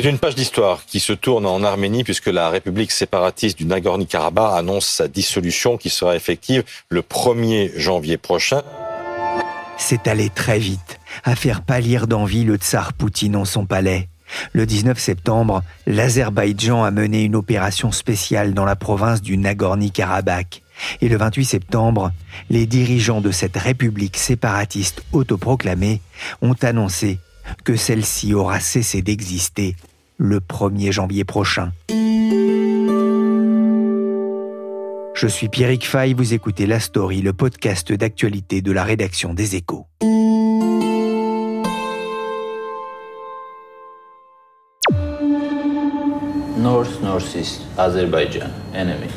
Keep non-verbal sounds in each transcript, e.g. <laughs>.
C'est une page d'histoire qui se tourne en Arménie puisque la République séparatiste du Nagorno-Karabakh annonce sa dissolution qui sera effective le 1er janvier prochain. C'est allé très vite, à faire pâlir d'envie le tsar Poutine en son palais. Le 19 septembre, l'Azerbaïdjan a mené une opération spéciale dans la province du Nagorno-Karabakh. Et le 28 septembre, les dirigeants de cette république séparatiste autoproclamée ont annoncé que celle-ci aura cessé d'exister le 1er janvier prochain. Je suis Pierrick Fay, vous écoutez La Story, le podcast d'actualité de la rédaction des Échos. North Northeast Azerbaijan enemy.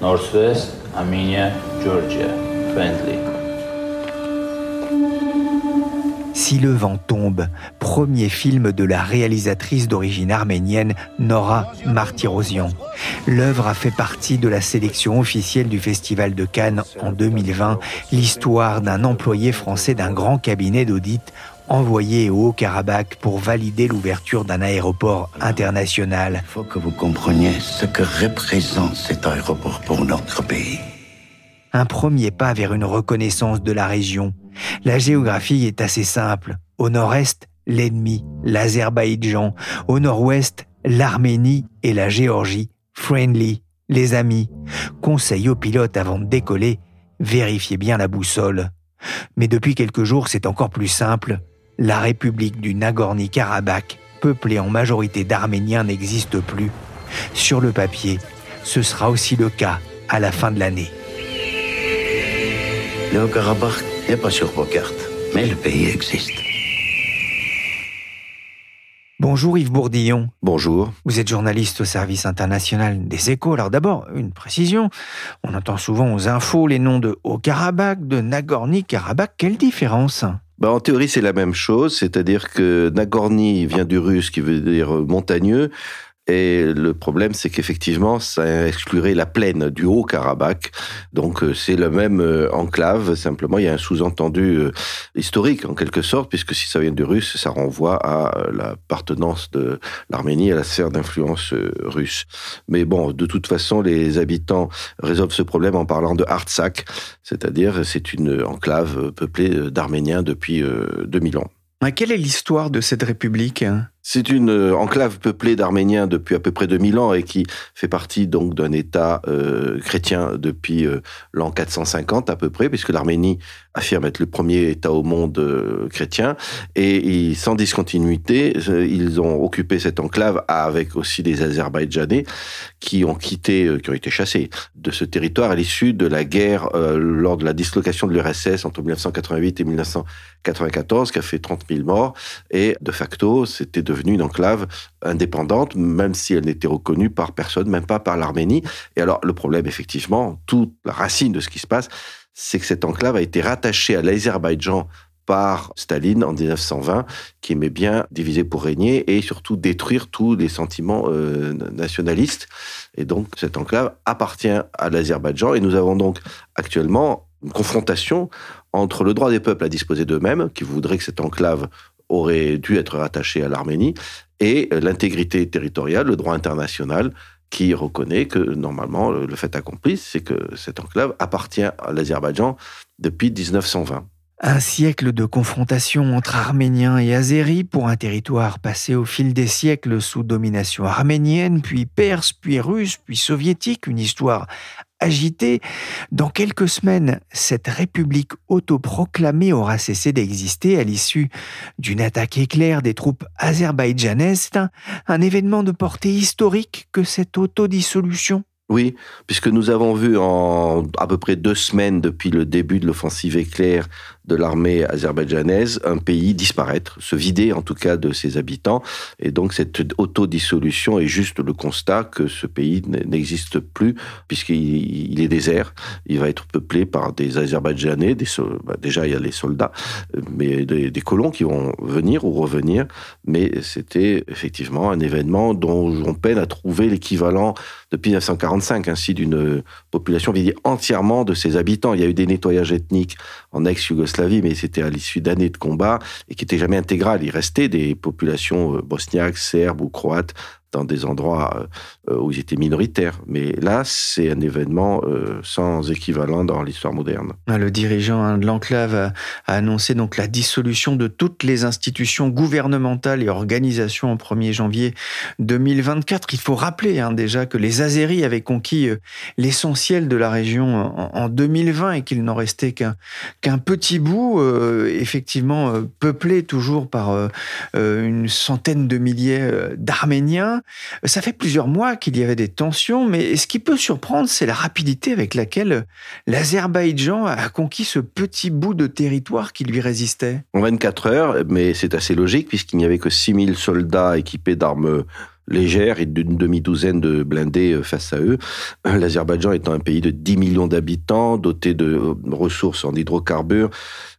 Northwest Armenia Georgia friendly. Si le vent tombe, premier film de la réalisatrice d'origine arménienne Nora Martirosian. L'œuvre a fait partie de la sélection officielle du Festival de Cannes en 2020, l'histoire d'un employé français d'un grand cabinet d'audit envoyé au Haut-Karabakh pour valider l'ouverture d'un aéroport international. Il faut que vous compreniez ce que représente cet aéroport pour notre pays. Un premier pas vers une reconnaissance de la région la géographie est assez simple. Au nord-est, l'ennemi, l'Azerbaïdjan. Au nord-ouest, l'Arménie et la Géorgie. Friendly, les amis. Conseil aux pilotes avant de décoller, vérifiez bien la boussole. Mais depuis quelques jours, c'est encore plus simple. La République du Nagorno-Karabakh, peuplée en majorité d'Arméniens, n'existe plus. Sur le papier, ce sera aussi le cas à la fin de l'année. Le Karabakh n'est pas sur vos cartes, mais le pays existe. Bonjour Yves Bourdillon. Bonjour. Vous êtes journaliste au service international des échos. Alors d'abord, une précision. On entend souvent aux infos les noms de Haut-Karabakh, de Nagorno-Karabakh. Quelle différence? Bah, en théorie, c'est la même chose, c'est-à-dire que Nagorny vient du russe qui veut dire montagneux, et le problème, c'est qu'effectivement, ça exclurait la plaine du Haut-Karabakh. Donc, euh, c'est le même euh, enclave. Simplement, il y a un sous-entendu euh, historique, en quelque sorte, puisque si ça vient du russe, ça renvoie à l'appartenance de l'Arménie à la sphère d'influence russe. Mais bon, de toute façon, les habitants résolvent ce problème en parlant de Artsakh, c'est-à-dire c'est une enclave peuplée d'Arméniens depuis 2000 ans. Quelle est l'histoire de cette république? C'est une euh, enclave peuplée d'Arméniens depuis à peu près 2000 ans et qui fait partie donc d'un État euh, chrétien depuis euh, l'an 450 à peu près, puisque l'Arménie affirme être le premier État au monde chrétien. Et, sans discontinuité, ils ont occupé cette enclave avec aussi des Azerbaïdjanais qui ont quitté, qui ont été chassés de ce territoire à l'issue de la guerre lors de la dislocation de l'URSS entre 1988 et 1994, qui a fait 30 000 morts. Et de facto, c'était de devenue une enclave indépendante, même si elle n'était reconnue par personne, même pas par l'Arménie. Et alors, le problème, effectivement, toute la racine de ce qui se passe, c'est que cette enclave a été rattachée à l'Azerbaïdjan par Staline en 1920, qui aimait bien diviser pour régner et surtout détruire tous les sentiments euh, nationalistes. Et donc, cette enclave appartient à l'Azerbaïdjan. Et nous avons donc actuellement une confrontation entre le droit des peuples à disposer d'eux-mêmes, qui voudraient que cette enclave aurait dû être rattaché à l'Arménie, et l'intégrité territoriale, le droit international, qui reconnaît que normalement le fait accompli, c'est que cette enclave appartient à l'Azerbaïdjan depuis 1920. Un siècle de confrontation entre Arméniens et Azéris pour un territoire passé au fil des siècles sous domination arménienne, puis perse, puis russe, puis soviétique, une histoire agité. Dans quelques semaines, cette république autoproclamée aura cessé d'exister à l'issue d'une attaque éclair des troupes azerbaïdjanaises. un, événement de portée historique que cette autodissolution Oui, puisque nous avons vu en à peu près deux semaines depuis le début de l'offensive éclair de l'armée azerbaïdjanaise un pays disparaître, se vider en tout cas de ses habitants. Et donc cette autodissolution est juste le constat que ce pays n'existe plus puisqu'il est désert. Il va être peuplé par des Azerbaïdjanais, bah, déjà il y a les soldats, mais des, des colons qui vont venir ou revenir. Mais c'était effectivement un événement dont on peine à trouver l'équivalent depuis 1945, ainsi d'une population vidée entièrement de ses habitants. Il y a eu des nettoyages ethniques en ex-Yougoslavie, mais c'était à l'issue d'années de combats et qui n'étaient jamais intégral. Il restait des populations euh, bosniaques, serbes ou croates dans des endroits euh, où ils étaient minoritaires. Mais là, c'est un événement euh, sans équivalent dans l'histoire moderne. Ah, le dirigeant hein, de l'enclave a, annoncé donc la dissolution de toutes les institutions gouvernementales et organisations au 1er janvier 2024. Il faut rappeler hein, déjà que les Azéris avaient conquis euh, l'essentiel de la région en, 2020 et qu'il n'en restait qu'un petit bout, effectivement peuplé toujours par une centaine de milliers d'Arméniens. Ça fait plusieurs mois qu'il y avait des tensions, mais ce qui peut surprendre, c'est la rapidité avec laquelle l'Azerbaïdjan a conquis ce petit bout de territoire qui lui résistait. En 24 heures, mais c'est assez logique puisqu'il n'y avait que 6000 soldats équipés d'armes légères et d'une demi-douzaine de blindés euh, face à eux. <clears throat> L'Azerbaïdjan étant un pays de 10 millions d'habitants, doté de ressources en hydrocarbures,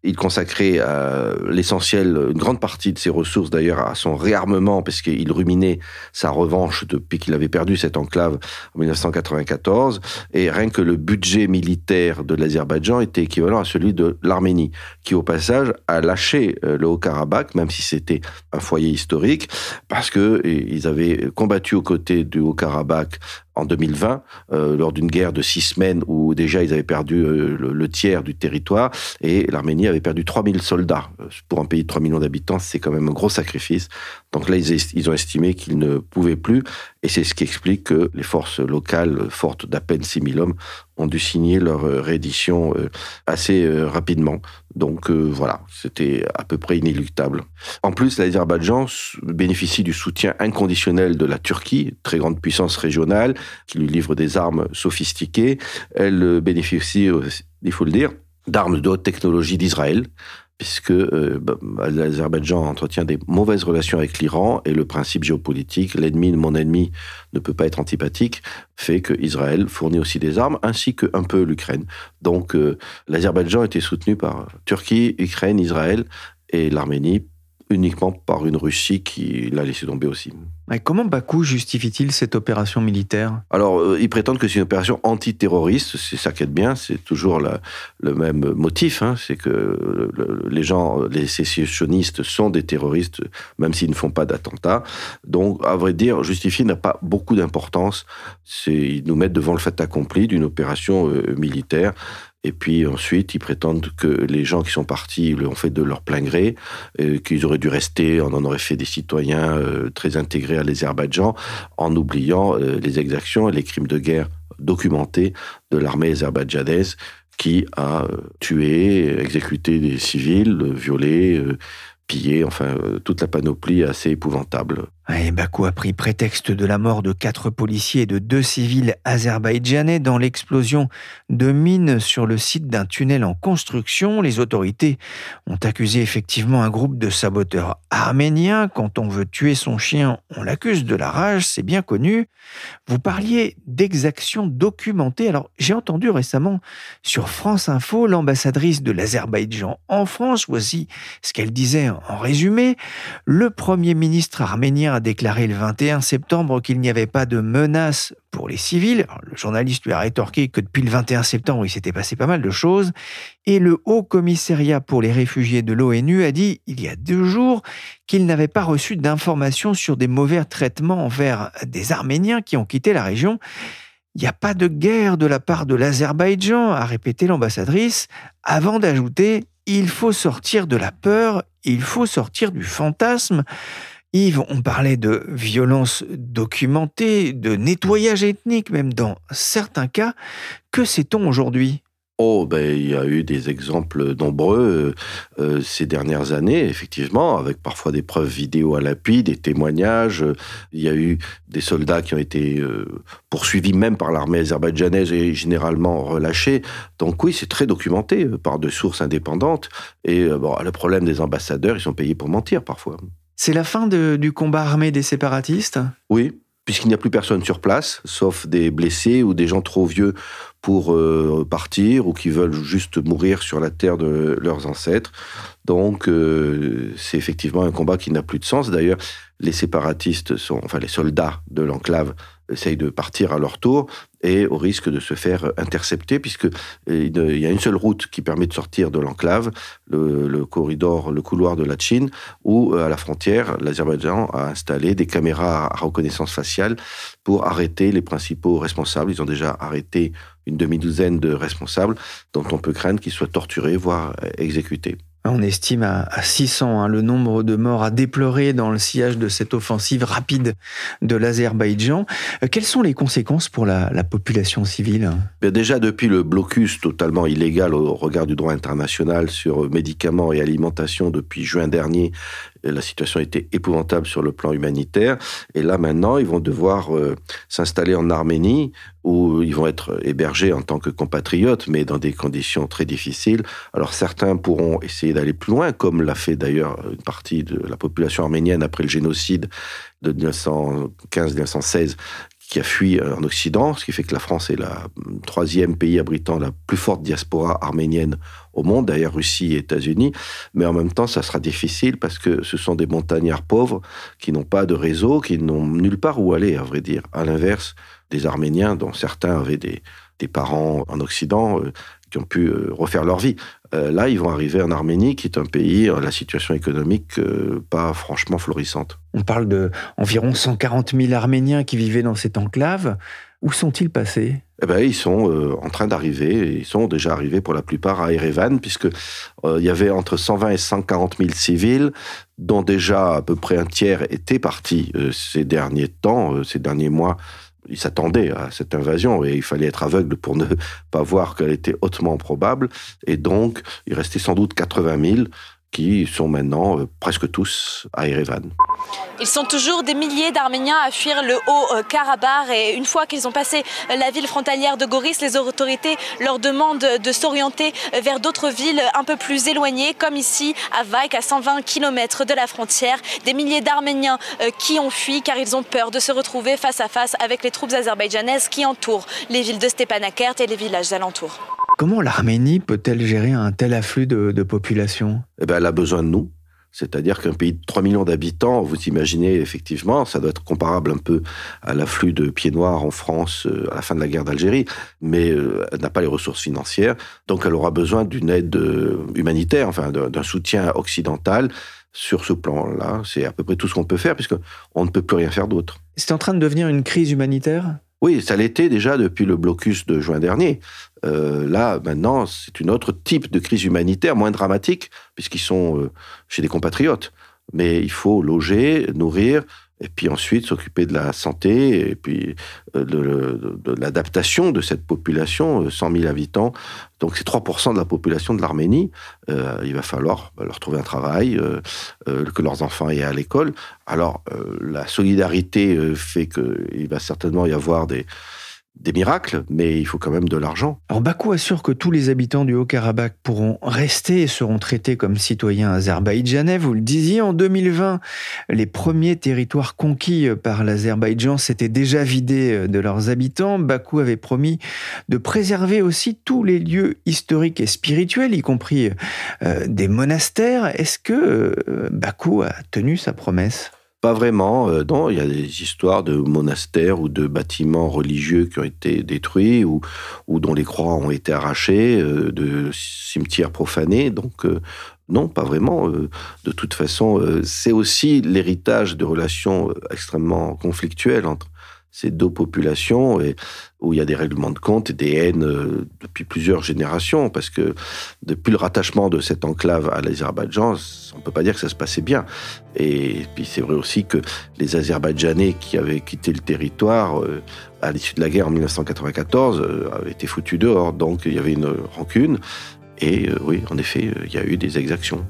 il consacrait euh, l'essentiel, une grande partie de ses ressources d'ailleurs à son réarmement, parce qu'il ruminait sa revanche depuis qu'il avait perdu cette enclave en 1994. Et rien que le budget militaire de l'Azerbaïdjan était équivalent à celui de l'Arménie, qui au passage a lâché euh, le Haut-Karabakh, même si c'était un foyer historique, parce que ils combattu aux côtés du Haut-Karabakh en 2020, euh, lors d'une guerre de six semaines où déjà ils avaient perdu euh, le, tiers du territoire et l'Arménie avait perdu 3000 soldats. Euh, pour un pays de 3 millions d'habitants, c'est quand même un gros sacrifice. Donc là, ils, ont estimé qu'ils ne pouvaient plus et c'est ce qui explique que les forces locales, fortes d'à peine 6000 hommes, ont dû signer leur réédition assez rapidement. Donc voilà, c'était à peu près inéluctable. En plus, l'Azerbaïdjan bénéficie du soutien inconditionnel de la Turquie, très grande puissance régionale, qui lui livre des armes sophistiquées. Elle bénéficie, il faut le dire, d'armes de haute technologie d'Israël, puisque euh, bah, l'Azerbaïdjan entretient des mauvaises relations avec l'Iran et le principe géopolitique, l'ennemi de mon ennemi ne peut pas être antipathique, fait que Israël fournit aussi des armes, ainsi que un peu l'Ukraine. Donc euh, l'Azerbaïdjan était soutenu par Turquie, Ukraine, Israël et l'Arménie uniquement par une Russie qui l'a laissé tomber aussi. comment Bakou justifie-t-il cette opération militaire? Alors, euh, ils prétendent que c'est une opération antiterroriste, c'est ça qui est bien, c'est toujours le même motif, hein, c'est que les gens, les sécessionnistes sont des terroristes, même s'ils ne font pas d'attentats. Donc, à vrai dire, justifier n'a pas beaucoup d'importance, ils nous mettent devant le fait accompli d'une opération euh, militaire et puis ensuite, ils prétendent que les gens qui sont partis l'ont fait de leur plein gré, qu'ils auraient dû rester, on en aurait fait des citoyens euh, très intégrés à l'Azerbaïdjan, en oubliant euh, les exactions et les crimes de guerre documentés de l'armée azerbaïdjanaise qui a euh, tué, exécuté des civils, violé, pillé, enfin toute la panoplie assez épouvantable. Bakou a pris prétexte de la mort de quatre policiers et de deux civils azerbaïdjanais dans l'explosion de mines sur le site d'un tunnel en construction. Les autorités ont accusé effectivement un groupe de saboteurs arméniens. Quand on veut tuer son chien, on l'accuse de la rage, c'est bien connu. Vous parliez d'exactions documentées. Alors, j'ai entendu récemment sur France Info l'ambassadrice de l'Azerbaïdjan en France. Voici ce qu'elle disait en résumé. Le premier ministre arménien a déclaré le 21 septembre qu'il n'y avait pas de menace pour les civils. le journaliste lui a rétorqué que depuis le 21 septembre, il s'était passé pas mal de choses. Et le Haut Commissariat pour les réfugiés de l'ONU a dit il y a deux jours qu'il n'avait pas reçu d'informations sur des mauvais traitements envers des Arméniens qui ont quitté la région. Il n'y a pas de guerre de la part de l'Azerbaïdjan, a répété l'ambassadrice, avant d'ajouter il faut sortir de la peur, il faut sortir du fantasme. Yves, on parlait de violence documentée, de nettoyage ethnique, même dans certains cas. Que sait-on aujourd'hui? Oh, ben, il y a eu des exemples nombreux euh, euh, ces dernières années, effectivement, avec parfois des preuves vidéo à l'appui, des témoignages. Il y a eu des soldats qui ont été euh, poursuivis même par l'armée azerbaïdjanaise et généralement relâchés. Donc oui, c'est très documenté par de sources indépendantes. Et bon, le problème des ambassadeurs, ils sont payés pour mentir parfois. C'est la fin du combat armé des séparatistes? Oui, puisqu'il n'y a plus personne sur place, sauf des blessés ou des gens trop vieux pour euh, partir ou qui veulent juste mourir sur la terre de leurs ancêtres. Donc euh, c'est effectivement un combat qui n'a plus de sens. D'ailleurs, les séparatistes sont, enfin les soldats de l'enclave essayent de partir à leur tour et au risque de se faire intercepter puisque il y a une seule route qui permet de sortir de l'enclave, le, corridor, le couloir de la Chine, où à la frontière, l'Azerbaïdjan a installé des caméras à reconnaissance faciale pour arrêter les principaux responsables. Ils ont déjà arrêté une demi-douzaine de responsables dont on peut craindre qu'ils soient torturés, voire exécutés. On estime à, 600 hein, le nombre de morts à déplorer dans le sillage de cette offensive rapide de l'Azerbaïdjan. Euh, quelles sont les conséquences pour la, population civile? Déjà depuis le blocus totalement illégal au regard du droit international sur médicaments et alimentation depuis juin dernier, la situation était épouvantable sur le plan humanitaire. Et là, maintenant, ils vont devoir euh, s'installer en Arménie, où ils vont être hébergés en tant que compatriotes, mais dans des conditions très difficiles. Alors certains pourront essayer d'aller plus loin, comme l'a fait d'ailleurs une partie de la population arménienne après le génocide de 1915-1916, qui a fui euh, en Occident, ce qui fait que la France est le troisième pays abritant la plus forte diaspora arménienne au monde, derrière Russie et États-Unis. Mais en même temps, ça sera difficile parce que ce sont des montagnards pauvres qui n'ont pas de réseau, qui n'ont nulle part où aller, à vrai dire. À l'inverse des Arméniens, dont certains avaient des, des parents en Occident, euh, qui ont pu euh, refaire leur vie. Euh, là, ils vont arriver en Arménie, qui est un pays, la situation économique pas franchement florissante. On parle de environ 140 000 Arméniens qui vivaient dans cette enclave. Où sont-ils passés? Eh ben, ils sont en train d'arriver. Ils sont déjà arrivés pour la plupart à Erevan, puisque il y avait entre 120 et 140 000 civils, dont déjà à peu près un tiers étaient partis ces derniers temps, ces derniers mois, il s'attendait à cette invasion et il fallait être aveugle pour ne <laughs> pas voir qu'elle était hautement probable. Et donc, il restait sans doute 80 000 qui sont maintenant euh, presque tous à Erevan. Ils sont toujours des milliers d'Arméniens à fuir le Haut-Karabakh et une fois qu'ils ont passé la ville frontalière de Goris, les autorités leur demandent de s'orienter vers d'autres villes un peu plus éloignées, comme ici à Vaik, à 120 km de la frontière. Des milliers d'Arméniens euh, qui ont fui car ils ont peur de se retrouver face à face avec les troupes azerbaïdjanaises qui entourent les villes de Stepanakert et les villages alentours. Comment l'Arménie peut-elle gérer un tel afflux de, population? Eh ben, Elle a besoin de nous. C'est-à-dire qu'un pays de 3 millions d'habitants, vous imaginez effectivement, ça doit être comparable un peu à l'afflux de pieds noirs en France euh, à la fin de la guerre d'Algérie, mais euh, elle n'a pas les ressources financières, donc elle aura besoin d'une aide euh, humanitaire, enfin d'un soutien occidental sur ce plan-là. C'est à peu près tout ce qu'on peut faire, puisqu'on ne peut plus rien faire d'autre. C'est en train de devenir une crise humanitaire? Oui, ça l'était déjà depuis le blocus de juin dernier. Euh, là, maintenant, c'est une autre type de crise humanitaire, moins dramatique, puisqu'ils sont euh, chez des compatriotes. Mais il faut loger, nourrir, et puis ensuite s'occuper de la santé et puis euh, de, l'adaptation de cette population, 100 000 habitants. Donc c'est 3% de la population de l'Arménie. il va falloir bah, leur trouver un travail, que leurs enfants aient à l'école. Alors la solidarité fait qu'il va certainement y avoir des des miracles, mais il faut quand même de l'argent. Alors Bakou assure que tous les habitants du Haut-Karabakh pourront rester et seront traités comme citoyens azerbaïdjanais. Vous le disiez, en 2020, les premiers territoires conquis par l'Azerbaïdjan s'étaient déjà vidés de leurs habitants. Bakou avait promis de préserver aussi tous les lieux historiques et spirituels, y compris euh, des monastères. Est-ce que euh, Bakou a tenu sa promesse? Pas vraiment, euh, non. Il y a des histoires de monastères ou de bâtiments religieux qui ont été détruits ou, ou dont les croix ont été arrachées, euh, de cimetières profanés. Donc, euh, non, pas vraiment. de toute façon, c'est aussi l'héritage de relations extrêmement conflictuelles entre ces deux populations où il y a des règlements de compte et des haines euh, depuis plusieurs générations, parce que depuis le rattachement de cette enclave à l'Azerbaïdjan, on ne peut pas dire que ça se passait bien. Et puis c'est vrai aussi que les Azerbaïdjanais qui avaient quitté le territoire euh, à l'issue de la guerre en 1994 euh, avaient été foutus dehors, donc il y avait une rancune. Et oui, en effet, il y a eu des exactions.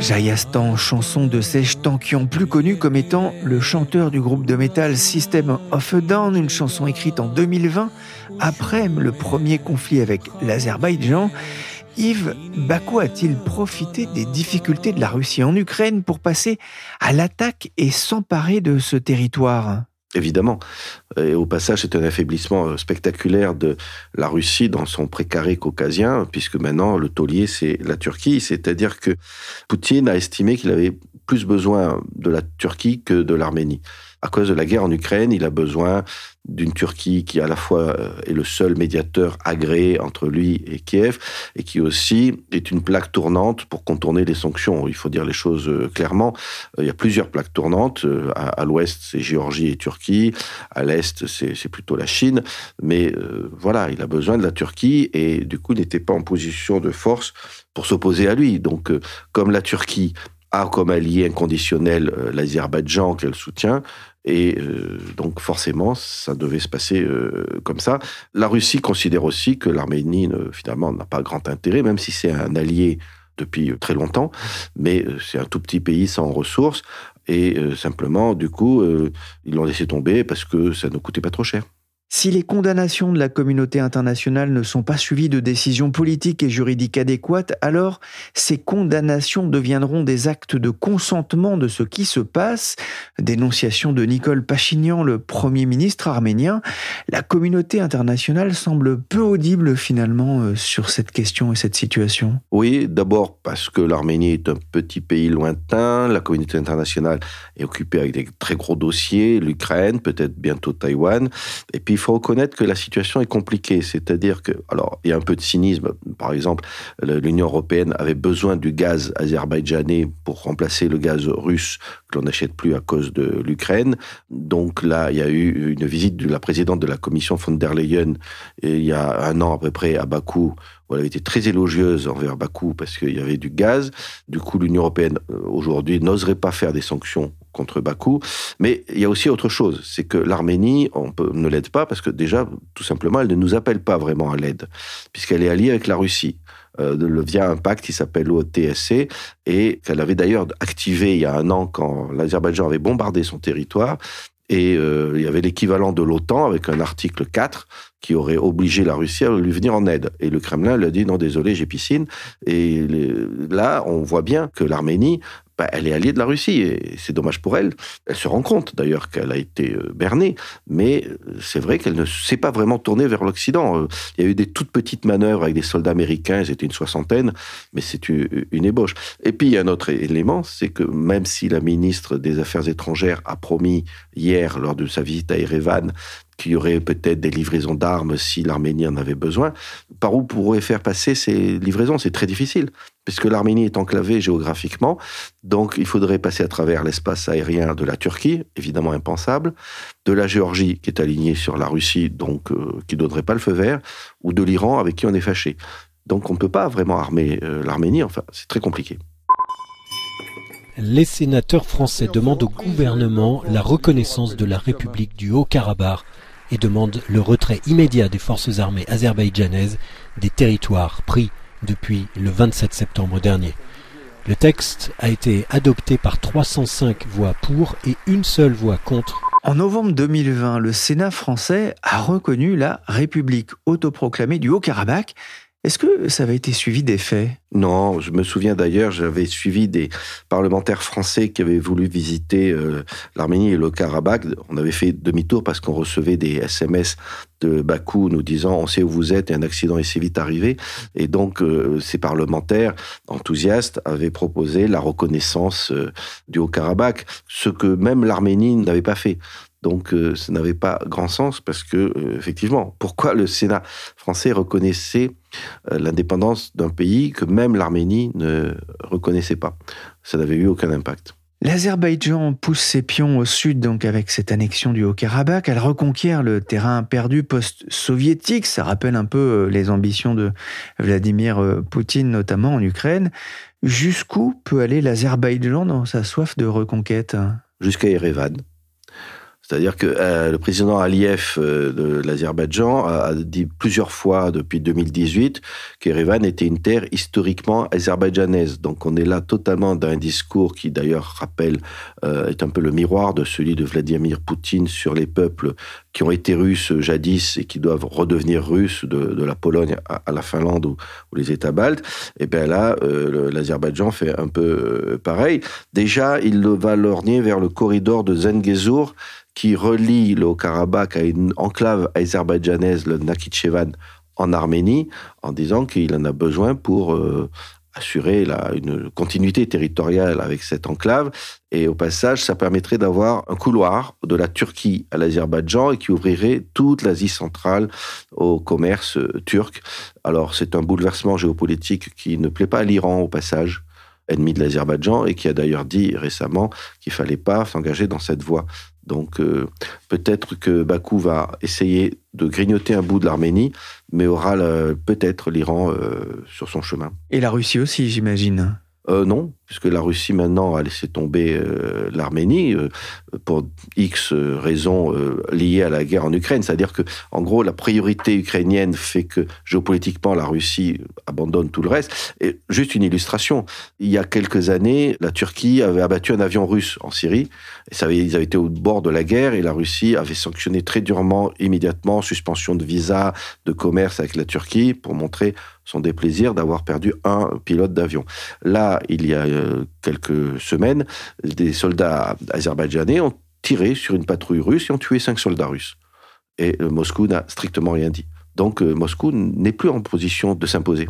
Jayastan, chanson de Sèche Tankian, plus connu comme étant le chanteur du groupe de métal System of a Down, une chanson écrite en 2020 après le premier conflit avec l'Azerbaïdjan. Yves, Bakou a-t-il profité des difficultés de la Russie en Ukraine pour passer à l'attaque et s'emparer de ce territoire? Évidemment. Et au passage, c'est un affaiblissement euh, spectaculaire de la Russie dans son précaré caucasien, puisque maintenant, le taulier, c'est la Turquie. C'est-à-dire que Poutine a estimé qu'il avait plus besoin de la Turquie que de l'Arménie à cause de la guerre en Ukraine, il a besoin d'une Turquie qui à la fois euh, est le seul médiateur agréé entre lui et Kiev et qui aussi est une plaque tournante pour contourner les sanctions. Il faut dire les choses euh, clairement. Euh, il y a plusieurs plaques tournantes. À, l'ouest, c'est Géorgie et Turquie. À l'est, c'est plutôt la Chine. Mais voilà, il a besoin de la Turquie et du coup, il n'était pas en position de force pour s'opposer à lui. Donc, comme la Turquie a comme allié inconditionnel l'Azerbaïdjan qu'elle soutient, et euh, donc forcément, ça devait se passer euh, comme ça. La Russie considère aussi que l'Arménie, finalement, n'a pas grand intérêt, même si c'est un allié depuis très longtemps, mais euh, c'est un tout petit pays sans ressources. Et simplement, du coup, ils l'ont laissé tomber parce que ça ne coûtait pas trop cher. Si les condamnations de la communauté internationale ne sont pas suivies de décisions politiques et juridiques adéquates, alors ces condamnations deviendront des actes de consentement de ce qui se passe. Dénonciation de Nicole Pachinian, le Premier ministre arménien. La communauté internationale semble peu audible finalement euh, sur cette question et cette situation. Oui, d'abord parce que l'Arménie est un petit pays lointain, la communauté internationale est occupée avec des très gros dossiers, l'Ukraine, peut-être bientôt Taïwan, et puis faut reconnaître que la situation est compliquée. C'est-à-dire que, alors, il y a un peu de cynisme. Par exemple, l'Union européenne avait besoin du gaz azerbaïdjanais pour remplacer le gaz russe que l'on n'achète plus à cause de l'Ukraine. Donc là, il y a eu une visite de la présidente de la Commission von der Leyen il y a un an à peu près à Bakou elle avait été très élogieuse envers Bakou parce qu'il y avait du gaz. Du coup, l'Union européenne, euh, aujourd'hui, n'oserait pas faire des sanctions contre Bakou. Mais il y a aussi autre chose, c'est que l'Arménie, on ne l'aide pas parce que déjà, tout simplement, elle ne nous appelle pas vraiment à l'aide, puisqu'elle est alliée avec la Russie. Euh, via un pacte qui s'appelle l'OTSC et qu'elle avait d'ailleurs activé il y a un an quand l'Azerbaïdjan avait bombardé son territoire et euh, il y avait l'équivalent de l'OTAN avec un article 4 qui aurait obligé la Russie à lui venir en aide. Et le Kremlin lui a dit non, désolé, j'ai piscine. Et là, on voit bien que l'Arménie bah, elle est alliée de la Russie et c'est dommage pour elle. Elle se rend compte d'ailleurs qu'elle a été euh, bernée, mais euh, c'est vrai qu'elle ne s'est pas vraiment tournée vers l'Occident. Euh, il y a eu des toutes petites manœuvres avec des soldats américains, c'était une soixantaine, mais c'est une ébauche. Et puis il y a un autre élément, c'est que même si la ministre des Affaires étrangères a promis hier, lors de sa visite à Erevan, qu'il y aurait peut-être des livraisons d'armes si l'Arménie en avait besoin. Par où pourrait faire passer ces livraisons? C'est très difficile, puisque l'Arménie est enclavée géographiquement. Donc il faudrait passer à travers l'espace aérien de la Turquie, évidemment impensable, de la Géorgie, qui est alignée sur la Russie, donc euh, qui ne donnerait pas le feu vert, ou de l'Iran, avec qui on est fâché. Donc on ne peut pas vraiment armer euh, l'Arménie, enfin, c'est très compliqué. Les sénateurs français demandent au gouvernement la reconnaissance de la République du Haut-Karabakh et demande le retrait immédiat des forces armées azerbaïdjanaises des territoires pris depuis le 27 septembre dernier. Le texte a été adopté par 305 voix pour et une seule voix contre. En novembre 2020, le Sénat français a reconnu la République autoproclamée du Haut-Karabakh Est-ce que ça avait été suivi des faits? Non, je me souviens d'ailleurs, j'avais suivi des parlementaires français qui avaient voulu visiter euh, l'Arménie et le Karabakh. On avait fait demi-tour parce qu'on recevait des SMS de Bakou nous disant on sait où vous êtes et un accident est si vite arrivé. Et donc euh, ces parlementaires enthousiastes avaient proposé la reconnaissance euh, du Haut-Karabakh, ce que même l'Arménie n'avait pas fait. Donc euh, ça n'avait pas grand sens parce que, euh, effectivement, pourquoi le Sénat français reconnaissait euh, l'indépendance d'un pays que même l'Arménie ne reconnaissait pas? Ça n'avait eu aucun impact. L'Azerbaïdjan pousse ses pions au sud, donc avec cette annexion du Haut-Karabakh. Elle reconquiert le terrain perdu post-soviétique. Ça rappelle un peu les ambitions de Vladimir Poutine, notamment en Ukraine. Jusqu'où peut aller l'Azerbaïdjan dans sa soif de reconquête? Jusqu'à Erevan. C'est-à-dire que euh, le président Aliyev euh, de l'Azerbaïdjan a dit plusieurs fois depuis 2018 qu'Erevan était une terre historiquement azerbaïdjanaise. Donc on est là totalement dans un discours qui d'ailleurs rappelle, euh, est un peu le miroir de celui de Vladimir Poutine sur les peuples qui ont été russes jadis et qui doivent redevenir russes de, la Pologne à, la Finlande ou, les États baltes. Et bien là, l'Azerbaïdjan fait un peu pareil. Déjà, il va lorgner vers le corridor de Zengezur qui relie le Haut-Karabakh à une enclave azerbaïdjanaise, le Nakhichevan, en Arménie, en disant qu'il en a besoin pour euh, assurer une continuité territoriale avec cette enclave. Et au passage, ça permettrait d'avoir un couloir de la Turquie à l'Azerbaïdjan et qui ouvrirait toute l'Asie centrale au commerce euh, turc. Alors c'est un bouleversement géopolitique qui ne plaît pas à l'Iran au passage ennemi de l'Azerbaïdjan et qui a d'ailleurs dit récemment qu'il fallait pas s'engager dans cette voie. Donc euh, peut-être que Bakou va essayer de grignoter un bout de l'Arménie, mais aura peut-être l'Iran euh, sur son chemin. Et la Russie aussi, j'imagine. Euh, non, puisque la Russie maintenant a laissé tomber euh, l'Arménie euh, pour X raisons liées à la guerre en Ukraine. C'est-à-dire que, en gros, la priorité ukrainienne fait que géopolitiquement la Russie abandonne tout le reste. Et juste une illustration, il y a quelques années, la Turquie avait abattu un avion russe en Syrie. Ils avaient été au bord de la guerre et la Russie avait sanctionné très durement, immédiatement, suspension de visa, de commerce avec la Turquie pour montrer son déplaisir d'avoir perdu un pilote d'avion. Là, il y a euh, quelques semaines, des soldats azerbaïdjanais ont tiré sur une patrouille russe et ont tué cinq soldats russes. Et euh, Moscou n'a strictement rien dit. Donc euh, Moscou n'est plus en position de s'imposer.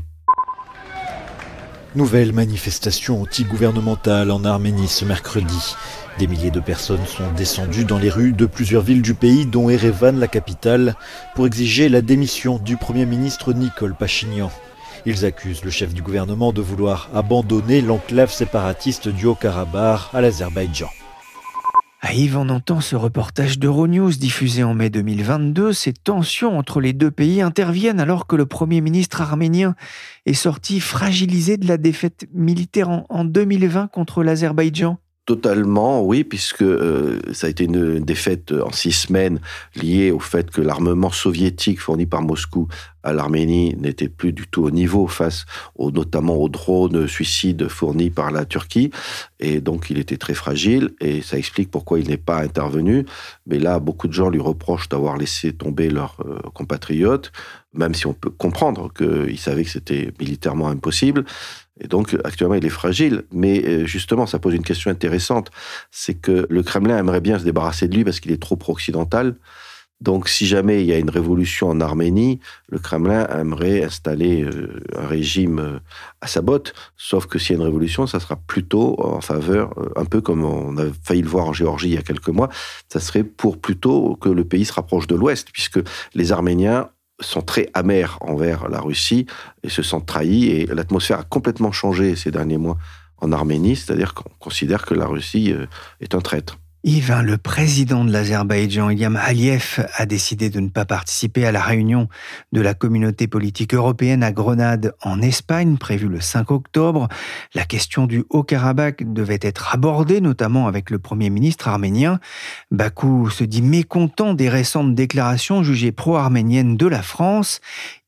Nouvelle manifestation anti-gouvernementale en Arménie ce mercredi. Des milliers de personnes sont descendues dans les rues de plusieurs villes du pays, dont Erevan, la capitale, pour exiger la démission du Premier ministre Nicole Pachinian. Ils accusent le chef du gouvernement de vouloir abandonner l'enclave séparatiste du Haut-Karabakh à l'Azerbaïdjan. À Yves, on entend ce reportage d'Euronews diffusé en mai 2022. Ces tensions entre les deux pays interviennent alors que le Premier ministre arménien est sorti fragilisé de la défaite militaire en 2020 contre l'Azerbaïdjan. Totalement, oui, puisque euh, ça a été une défaite en six semaines liée au fait que l'armement soviétique fourni par Moscou à l'Arménie n'était plus du tout au niveau face au, notamment aux drones suicides fournis par la Turquie. Et donc, il était très fragile et ça explique pourquoi il n'est pas intervenu. Mais là, beaucoup de gens lui reprochent d'avoir laissé tomber leurs euh, compatriotes, même si on peut comprendre qu'ils savaient que c'était militairement impossible. Et donc, actuellement, il est fragile. Mais euh, justement, ça pose une question intéressante. C'est que le Kremlin aimerait bien se débarrasser de lui parce qu'il est trop pro-occidental. Donc, si jamais il y a une révolution en Arménie, le Kremlin aimerait installer euh, un régime euh, à sa botte. Sauf que s'il y a une révolution, ça sera plutôt en faveur, un peu comme on a failli le voir en Géorgie il y a quelques mois, ça serait pour plutôt que le pays se rapproche de l'Ouest, puisque les Arméniens sont très amers envers la Russie et se sentent trahis. Et l'atmosphère a complètement changé ces derniers mois en Arménie, c'est-à-dire qu'on considère que la Russie euh, est un traître. Yves, le président de l'Azerbaïdjan, Ilham Aliyev, a décidé de ne pas participer à la réunion de la communauté politique européenne à Grenade, en Espagne, prévue le 5 octobre. La question du Haut-Karabakh devait être abordée, notamment avec le Premier ministre arménien. Bakou se dit mécontent des récentes déclarations jugées pro-arméniennes de la France.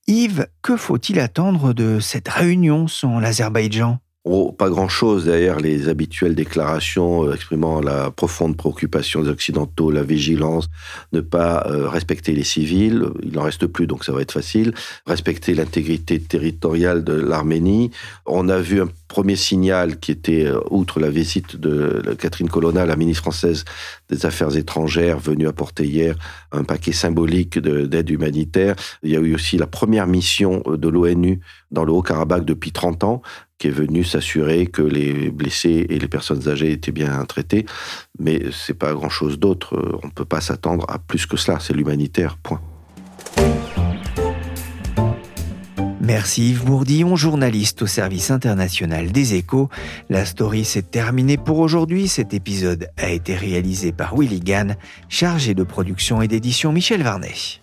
Yves, que faut-il attendre de cette réunion sans l'Azerbaïdjan? Oh, pas grand-chose derrière les habituelles déclarations euh, exprimant la profonde préoccupation des Occidentaux, la vigilance, ne pas euh, respecter les civils, il n'en reste plus donc ça va être facile, respecter l'intégrité territoriale de l'Arménie. On a vu un premier signal qui était, euh, outre la visite de Catherine Colonna, la ministre française des Affaires étrangères, venue apporter hier un paquet symbolique d'aide humanitaire. Il y a eu aussi la première mission de l'ONU dans le Haut-Karabakh depuis 30 ans, qui est venu s'assurer que les blessés et les personnes âgées étaient bien traités. Mais c'est pas grand-chose d'autre. On ne peut pas s'attendre à plus que cela. C'est l'humanitaire, point. Merci Yves Bourdillon, journaliste au service international des échos. La story s'est terminée pour aujourd'hui. Cet épisode a été réalisé par Willy Gann, chargé de production et d'édition Michel Varnet.